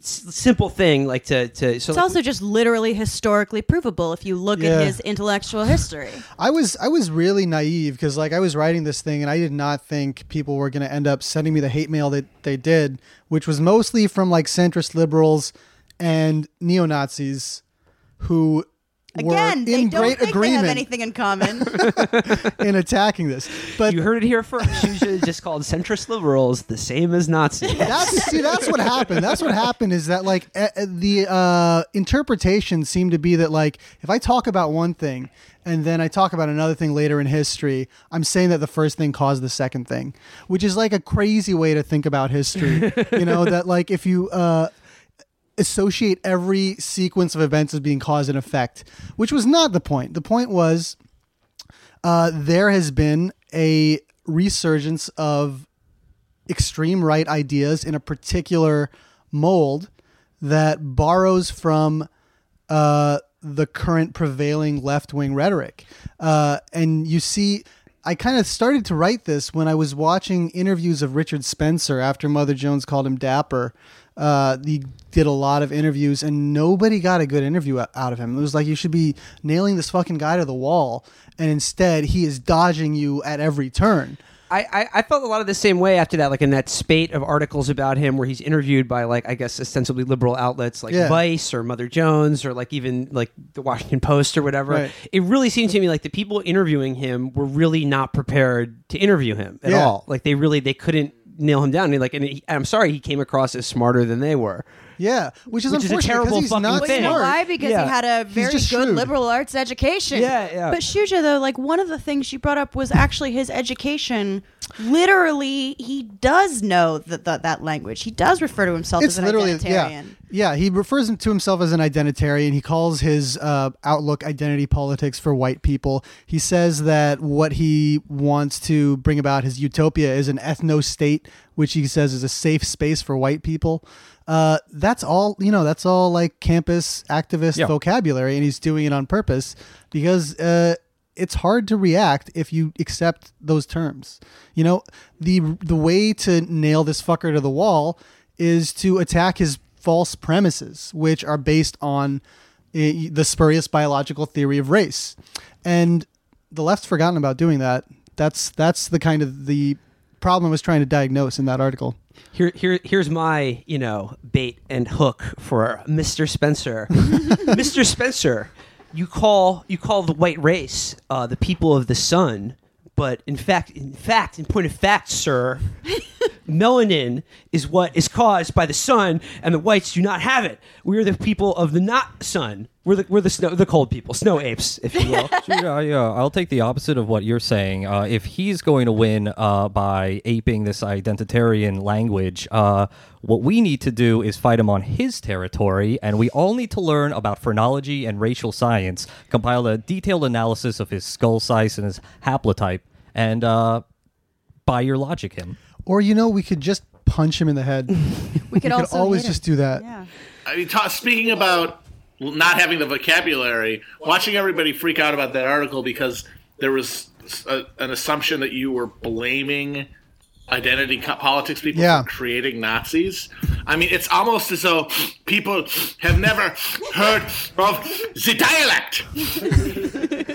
simple thing. Like to to so It's also just literally historically provable if you look Yeah. at his intellectual history. *sighs* I was I was really naive because like I was writing this thing and I did not think people were going to end up sending me the hate mail that they did, which was mostly from like centrist liberals and neo Nazis who Again, were they in don't great think they have agreement anything in common. *laughs* in attacking this. But you heard it here first. You should have just called centrist liberals the same as Nazis. that's see that's what happened that's what happened is that like eh, eh, the uh interpretation seemed to be that like if i talk about one thing and then i talk about another thing later in history i'm saying that the first thing caused the second thing which is like a crazy way to think about history you know that like if you uh associate every sequence of events as being cause and effect which was not the point the point was uh, there has been a resurgence of extreme right ideas in a particular mold that borrows from uh, the current prevailing left wing rhetoric. Uh, and you see, I kind of started to write this when I was watching interviews of Richard Spencer after Mother Jones called him dapper. Uh, he did a lot of interviews, and nobody got a good interview out of him. It was like you should be nailing this fucking guy to the wall, and instead he is dodging you at every turn. I, I, I felt a lot of the same way after that, like in that spate of articles about him where he's interviewed by like I guess ostensibly liberal outlets like Yeah. Vice or Mother Jones or like even like the Washington Post or whatever. Right. It really seemed to me like the people interviewing him were really not prepared to interview him at Yeah. all. Like they really they couldn't nail him down. And like and he, I'm sorry he came across as smarter than they were. Yeah, which is Which is a unfortunate terrible because he's fucking not thing. You know smart. why? Because Yeah. he had a He's very just good shrewd. liberal arts education. Yeah, yeah. But Shuja, though, like one of the things she brought up was actually his education. Literally, he does know that that, that language. He does refer to himself it's as an literally yeah identitarian. yeah he refers to himself as an identitarian he calls his uh, outlook identity politics for white people he says that what he wants to bring about his utopia is an ethno state which he says is a safe space for white people uh, that's all you know that's all like campus activist Yeah. vocabulary and he's doing it on purpose because uh, it's hard to react if you accept those terms. You know, the the way to nail this fucker to the wall is to attack his false premises, which are based on eh, the spurious biological theory of race. And the left's forgotten about doing that. That's that's the kind of the problem was trying to diagnose in that article. Here, here, here's my, you know, bait and hook for Mr. Spencer. *laughs* Mr. Spencer, you call you call the white race uh, the people of the sun, but in fact, in fact, in point of fact, sir, melanin is what is caused by the sun, and the whites do not have it. We are the people of the not sun. We're the we're the snow the cold people, snow apes, if you will. *laughs* Dude, I, uh, I'll take the opposite of what you're saying. Uh, if he's going to win uh, by aping this identitarian language, uh, what we need to do is fight him on his territory, and we all need to learn about phrenology and racial science, compile a detailed analysis of his skull size and his haplotype, and uh, buy your logic him. Or you know, we could just punch him in the head. *laughs* We could, we could also always just do that. Yeah. I mean, ta- speaking about not having the vocabulary, watching everybody freak out about that article because there was a, an assumption that you were blaming identity politics people Yeah. for creating Nazis. I mean, it's almost as though people have never heard of the dialect.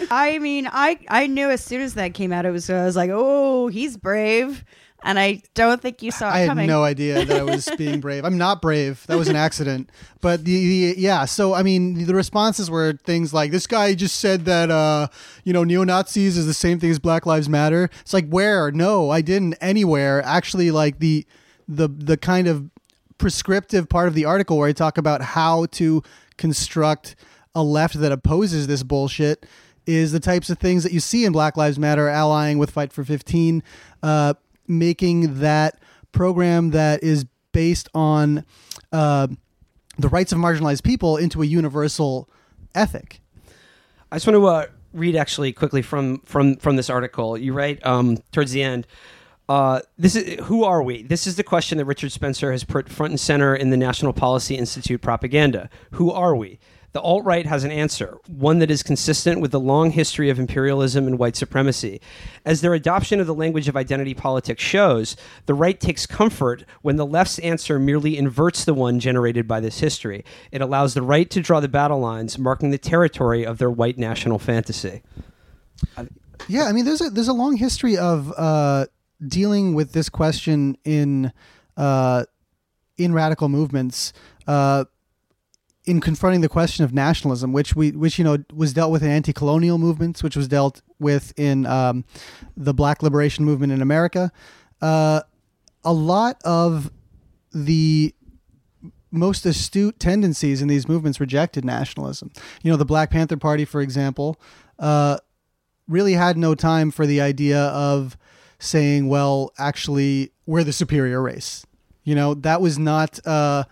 *laughs* I mean, I I knew as soon as that came out, it was I was like, oh, he's brave, and I don't think you saw it I had no idea that I was being *laughs* brave. I'm not brave. That was an accident. But the, the yeah, so I mean, the responses were things like this guy just said that uh, you know, neo Nazis is the same thing as Black Lives Matter. It's like where? No, I didn't anywhere. Actually, like the the the kind of prescriptive part of the article where I talk about how to construct a left that opposes this bullshit is the types of things that you see in Black Lives Matter, allying with Fight for 15, uh, making that program that is based on uh, the rights of marginalized people into a universal ethic. I just want to uh, read actually quickly from from from this article. You write um, towards the end. Uh, this is who are we? This is the question that Richard Spencer has put front and center in the National Policy Institute propaganda. Who are we? The alt right has an answer, one that is consistent with the long history of imperialism and white supremacy. As their adoption of the language of identity politics shows, the right takes comfort when the left's answer merely inverts the one generated by this history. It allows the right to draw the battle lines, marking the territory of their white national fantasy. Yeah, I mean, there's a there's a long history of uh, dealing with this question in uh, in radical movements. Uh, in confronting the question of nationalism, which we, which you know, was dealt with in anti-colonial movements, which was dealt with in um, the Black Liberation Movement in America, uh, a lot of the most astute tendencies in these movements rejected nationalism. You know, the Black Panther Party, for example, uh, really had no time for the idea of saying, well, actually, we're the superior race. You know, that was not uh,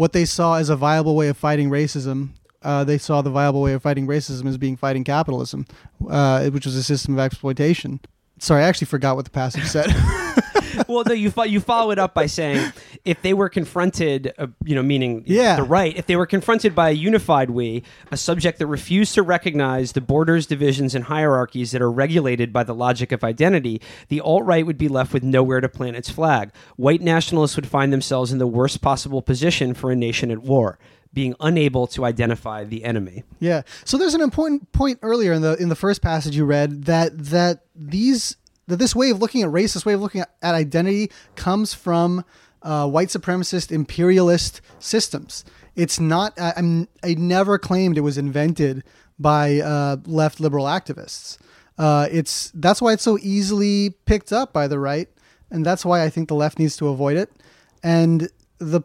what they saw as a viable way of fighting racism. Uh, they saw the viable way of fighting racism as being fighting capitalism, uh, which was a system of exploitation. Sorry, I actually forgot what the passage said. *laughs* well, no, you fo- you follow it up by saying, if they were confronted, uh, you know, meaning Yeah. the right, if they were confronted by a unified we, a subject that refused to recognize the borders, divisions, and hierarchies that are regulated by the logic of identity, the alt right would be left with nowhere to plant its flag. White nationalists would find themselves in the worst possible position for a nation at war, being unable to identify the enemy. Yeah. So there's an important point earlier in the in the first passage you read that that these that this way of looking at race, this way of looking at, identity, comes from uh, white supremacist imperialist systems. It's not. I, I'm. I never claimed it was invented by uh, left liberal activists. Uh, it's that's why it's so easily picked up by the right, and that's why I think the left needs to avoid it. And the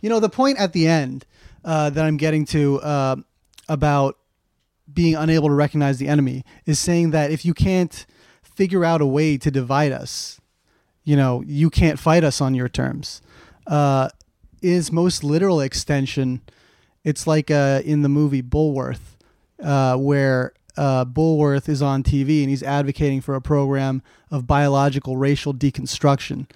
you know the point at the end uh, that I'm getting to uh, about being unable to recognize the enemy is saying that if you can't figure out a way to divide us, you know, you can't fight us on your terms. Uh, is most literal extension. It's like uh, in the movie Bulworth, uh, where uh, Bulworth is on TV and he's advocating for a program of biological racial deconstruction.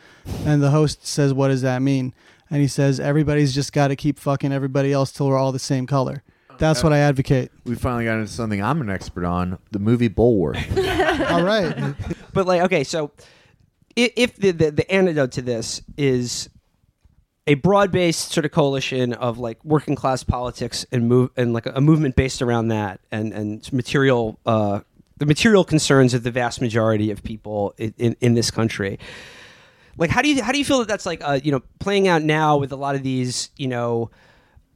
And the host says, What does that mean? And he says, Everybody's just got to keep fucking everybody else till we're all the same color. That's what I advocate. We finally got into something I'm an expert on: the movie Bulworth. *laughs* All right. *laughs* But like, okay, so i- if the, the the antidote to this is a broad-based sort of coalition of like working class politics and move and like a movement based around that and and material uh, the material concerns of the vast majority of people in, in, in this country. Like, how do you how do you feel that that's like uh, you know playing out now with a lot of these you know.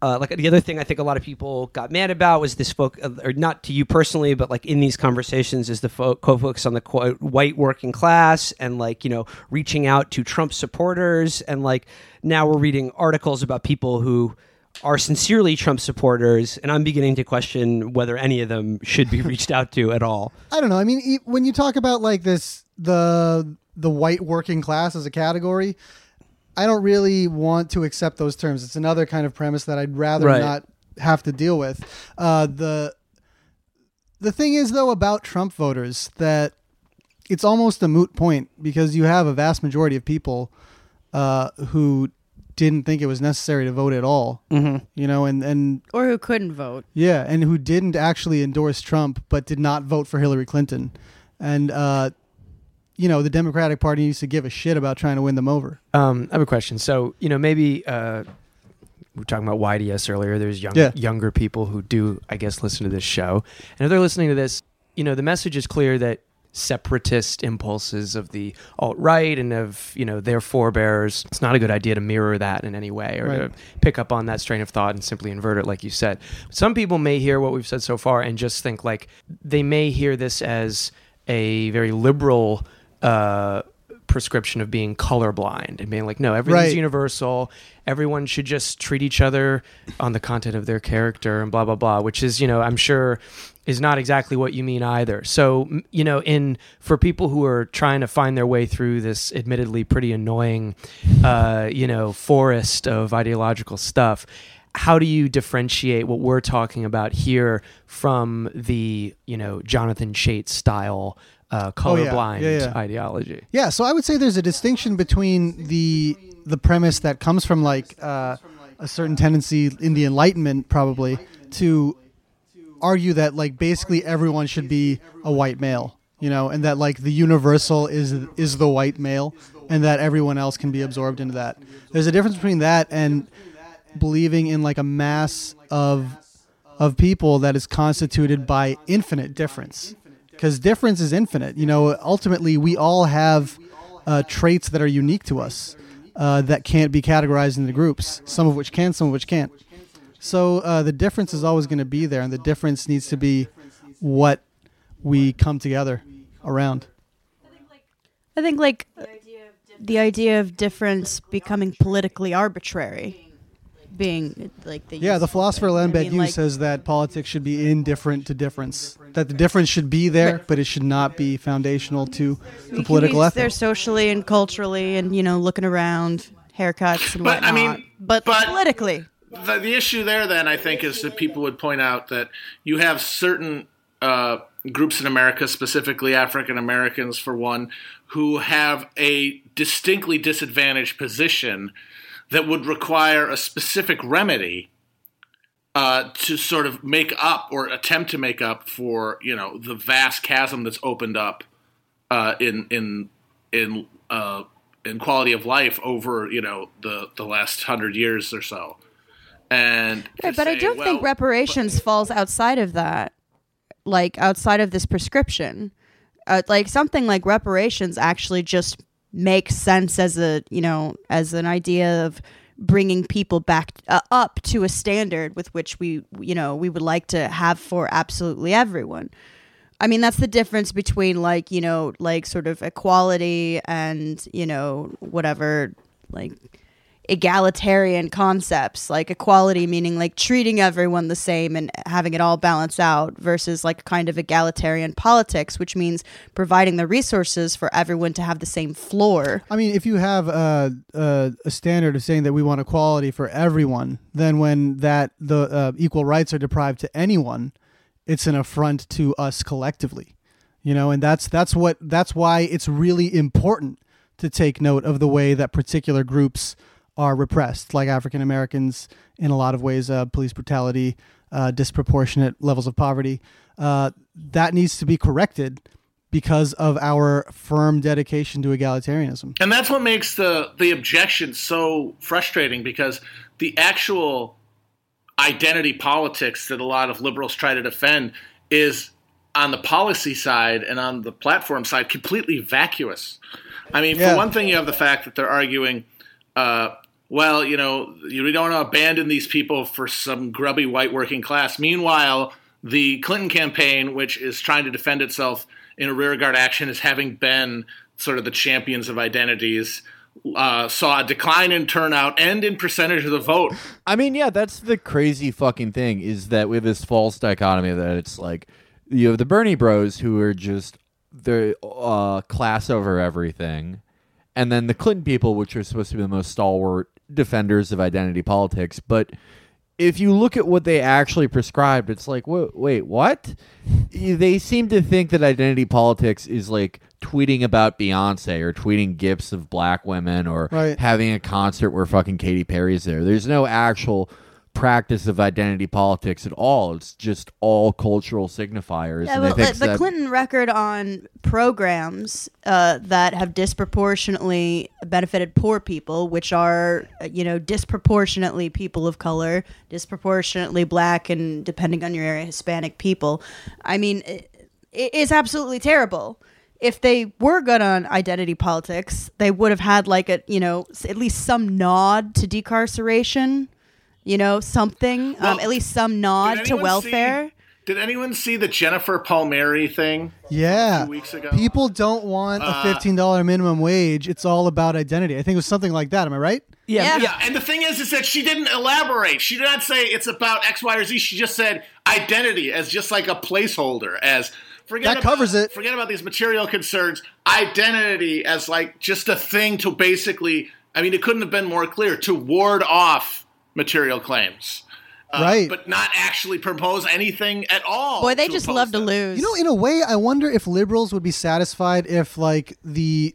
Uh, like the other thing I think a lot of people got mad about was this folk, uh, or not to you personally, but like in these conversations, is the fo- focus on the quote white working class and like you know reaching out to Trump supporters, and like now we're reading articles about people who are sincerely Trump supporters, and I'm beginning to question whether any of them should be *laughs* reached out to at all. I don't know. I mean, when you talk about like this, the the white working class as a category, I don't really want to accept those terms. It's another kind of premise that I'd rather Right. not have to deal with. Uh, the the thing is though about Trump voters that it's almost a moot point because you have a vast majority of people uh, who didn't think it was necessary to vote at all. Mm-hmm. You know, and and or who couldn't vote. yeah, and who didn't actually endorse Trump but did not vote for Hillary Clinton. And uh, you know, the Democratic Party used to give a shit about trying to win them over. Um, I have a question. So, you know, maybe uh, we were talking about YDS earlier. There's young, Yeah. younger people who do, I guess, listen to this show. And if they're listening to this, you know, the message is clear that separatist impulses of the alt right and of, you know, their forebears, it's not a good idea to mirror that in any way or Right. to pick up on that strain of thought and simply invert it, like you said. Some people may hear what we've said so far and just think like they may hear this as a very liberal uh, prescription of being colorblind and being like, no, everything's Right. universal. Everyone should just treat each other on the content of their character and blah blah blah. Which is, you know, I'm sure is not exactly what you mean either. So, you know, in for people who are trying to find their way through this admittedly pretty annoying, uh, you know, forest of ideological stuff. How do you differentiate what we're talking about here from the, you know, Jonathan Chait style uh, Oh, yeah. colorblind Yeah, yeah. ideology? Yeah, so I would say there's a distinction between the the premise that comes from like uh, a certain tendency in the Enlightenment, probably to argue that like basically everyone should be a white male, you know, and that like the universal is is the white male, and that everyone else can be absorbed into that. There's a difference between that and believing in like a mass of of people that is constituted by infinite difference because difference is infinite. You know ultimately we all have uh, traits that are unique to us uh, that can't be categorized into groups some of which can some of which can't. So uh, the difference is always going to be there and the difference needs to be what we come together around. I think like the idea of difference becoming politically arbitrary, being like the yeah the philosopher Len I mean, like- says that politics should be indifferent to difference that the difference should be there but it should not be foundational to the You political can be ethic. there socially and culturally, and you know, looking around, haircuts and But, I mean, but, but- politically, the, the issue there then i think is that people would point out that you have certain uh, groups in america specifically african americans for one who have a distinctly disadvantaged position that would require a specific remedy uh, to sort of make up or attempt to make up for you know the vast chasm that's opened up uh, in in in uh, in quality of life over you know the the last hundred years or so. And Right, but I don't think well, reparations falls outside of that, like outside of this prescription. Uh, like something like reparations actually just makes sense as a you know as an idea of bringing people back uh, up to a standard with which we you know we would like to have for absolutely everyone. I mean that's the difference between like you know like sort of equality and you know whatever like egalitarian concepts like equality meaning like treating everyone the same and having it all balance out versus like kind of egalitarian politics which means providing the resources for everyone to have the same floor I mean, if you have a, a, a standard of saying that we want equality for everyone, then when that the uh, equal rights are deprived to anyone, it's an affront to us collectively. You know, and that's that's what that's why it's really important to take note of the way that particular groups are repressed, like African Americans in a lot of ways, uh, police brutality, uh, disproportionate levels of poverty. Uh, that needs to be corrected because of our firm dedication to egalitarianism. and that's what makes the the objection so frustrating because the actual identity politics that a lot of liberals try to defend is on the policy side and on the platform side completely vacuous. I mean, Yeah. for one thing, you have the fact that they're arguing, uh, well, you know, we don't want to abandon these people for some grubby white working class. Meanwhile, the Clinton campaign, which is trying to defend itself in a rearguard action, as having been sort of the champions of identities, uh, saw a decline in turnout and in percentage of the vote. *laughs* I mean, yeah, that's the crazy fucking thing is that we have this false dichotomy that it's like you have the Bernie Bros who are just the uh, class over everything, and then the Clinton people, which are supposed to be the most stalwart defenders of identity politics. But if you look at what they actually prescribed, it's like, wait, wait, what? They seem to think that identity politics is like tweeting about Beyonce or tweeting gifs of black women or Right. having a concert where fucking Katy Perry's there. There's no actual practice of identity politics at all. It's just all cultural signifiers. Yeah, well, the, the Clinton record on programs uh, that have disproportionately benefited poor people, which are, you know, disproportionately people of color, disproportionately black, and depending on your area, Hispanic people. I mean, it, it is absolutely terrible. If they were good on identity politics, they would have had like a, you know, at least some nod to decarceration. You know, something, um, Well, at least some nod to welfare. see- did anyone see the Jennifer Palmieri thing? Yeah. Two weeks ago? People don't want a Uh, $15 minimum wage. It's all about identity. I think it was something like that. Am I right? Yeah, Yeah. Yeah, and the thing is, is that she didn't elaborate. She did not say it's about X, Y, or Z. She just said identity as just like a placeholder. As forget That about- covers it. Forget about these material concerns. Identity as like just a thing to basically. I mean, it couldn't have been more clear to ward off material claims. Uh, Right. but not actually propose anything at all. Boy, they just oppose love to lose. You know, in a way, I wonder if liberals would be satisfied if, like, the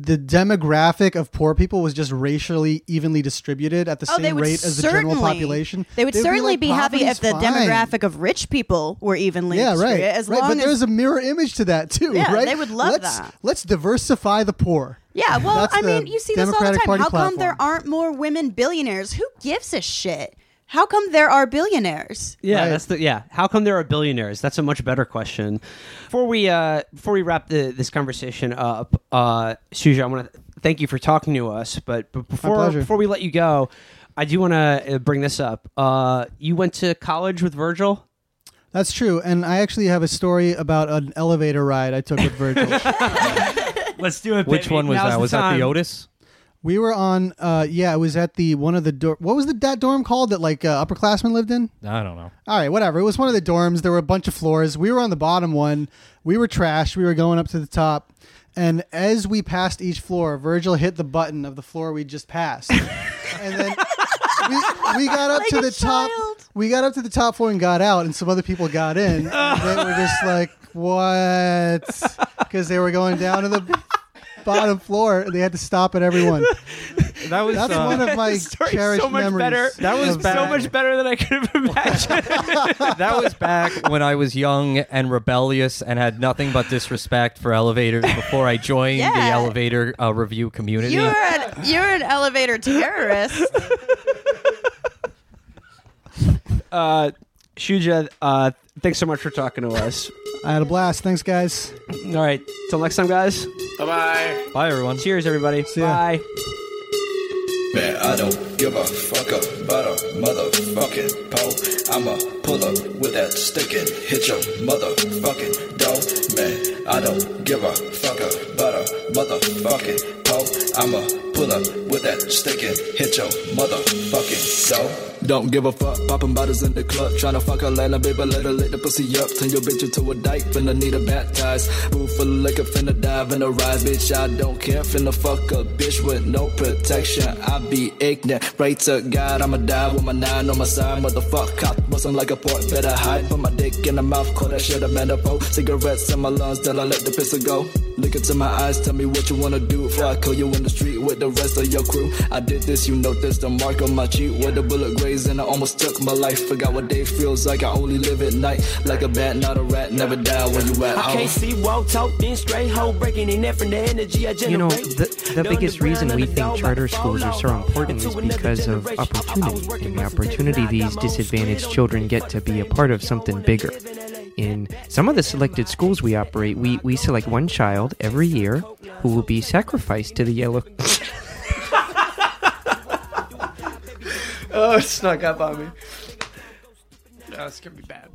the demographic of poor people was just racially evenly distributed at the Oh, same rate as the general population. They would certainly like, be, happy if the fine." demographic of rich people were evenly Yeah, right. distributed. As right. long but as there's a mirror image to that too, Yeah, right? they would love let's, that. Let's diversify the poor. yeah, well, That's I mean, you see this all the time. Party How come there aren't more women billionaires? Who gives a shit? How come there are billionaires? Yeah, Right. that's the yeah. How come there are billionaires? That's a much better question. Before we uh before we wrap the, this conversation up, uh Shuja, I want to thank you for talking to us. But, but before before we let you go, I do want to bring this up. Uh, you went to college with Virgil. That's true. And I actually have a story about an elevator ride I took with Virgil. *laughs* Let's do it. Which one was Now's that? the Was that the Otis? We were on, uh, yeah, it was at the one of the dor- what was the that dorm called that like uh, upperclassmen lived in? I don't know. All right, whatever. It was one of the dorms. There were a bunch of floors. We were on the bottom one. We were trashed. We were going up to the top. And as we passed each floor, Virgil hit the button of the floor we just passed. *laughs* and then we, we got up Like to a the top. We got up to the top floor and got out, and some other people got in. And they were just *laughs* like, what? Because they were going down to the bottom *laughs* floor, and they had to stop at everyone. That was That's uh, one of my Story's cherished so much memories. better. That was of back- so much better than I could have *laughs* imagined. that was back when I was young and rebellious and had nothing but disrespect for elevators before I joined the elevator uh, review community. You're an you're an elevator terrorist. *laughs* uh, Shuja, uh, thanks so much for talking to us. I had a blast. Thanks, guys. All right, till next time, guys. Bye bye. Bye, everyone. Cheers, everybody. ya. Bye. Man, I don't give a fuck about a motherfucking pole. I'ma pull up with that stick and hit your motherfucking door. Man, I don't give a fuck about a motherfucking pole. I'ma pull up with that stick and hit your motherfucking door. Don't give a fuck, popping bottles in the club. Tryna fuck a Lana, baby, let her lick the pussy up. Turn your bitch into a dyke, finna need a baptize. Move full of liquor, finna dive in the rise, bitch. I don't care, finna fuck a bitch with no protection. I be ignorant, pray to God, I'ma die with my nine on my side. Motherfuck, cop, bustin' like a port, better hide. Put my dick in the mouth, call that shit a metaphor. Cigarettes in my lungs, till I let the pistol go. Look into my eyes, tell me what you wanna do before I kill you in the street with the rest of your crew. I did this, you know this, the mark on my cheek with the bullet grazed and I almost took my life. Forgot what day feels like, I only live at night. Like a bat, not a rat, never die when you at I can't see walk talk then straight hoe breaking in from the energy I generate. You know, the, the biggest reason we think charter schools are so important is because of opportunity and the opportunity these disadvantaged children get to be a part of something bigger. In some of the selected schools we operate, we, we select one child every year who will be sacrificed to the yellow. *laughs* Oh, it snuck up on me. Oh, it's gonna be bad.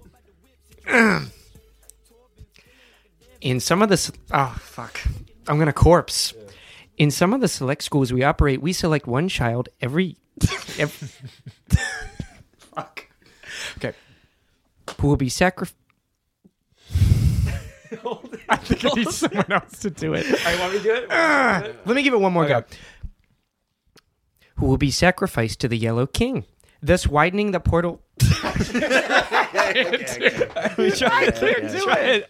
*clears throat* In some of the oh fuck, I'm gonna corpse. In some of the select schools we operate, we select one child every. every *laughs* fuck. Okay. Who will be sacrificed? I think I need someone else to do it. Oh, All right, want me to do it? Ah, let me give it one more go. Who will be sacrificed to the Yellow King, thus widening the portal. *laughs* *laughs* We try it.